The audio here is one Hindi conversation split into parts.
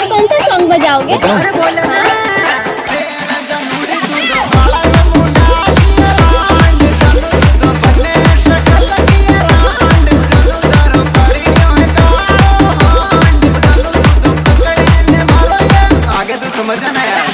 अरे कौन सा सॉन्ग बजाओगे? समझ ना यार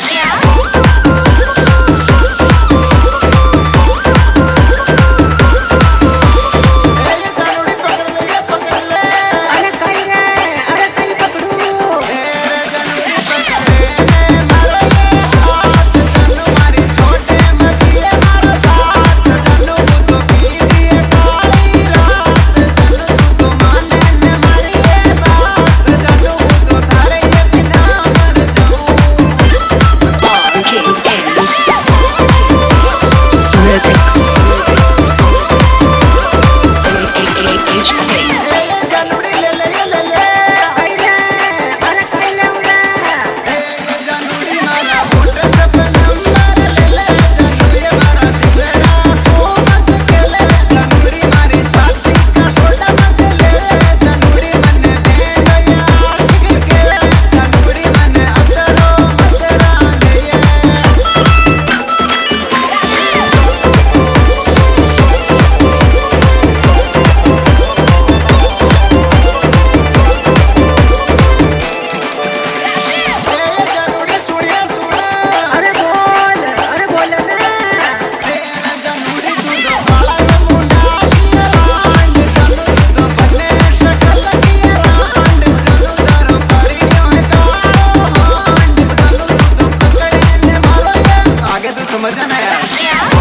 Yeah.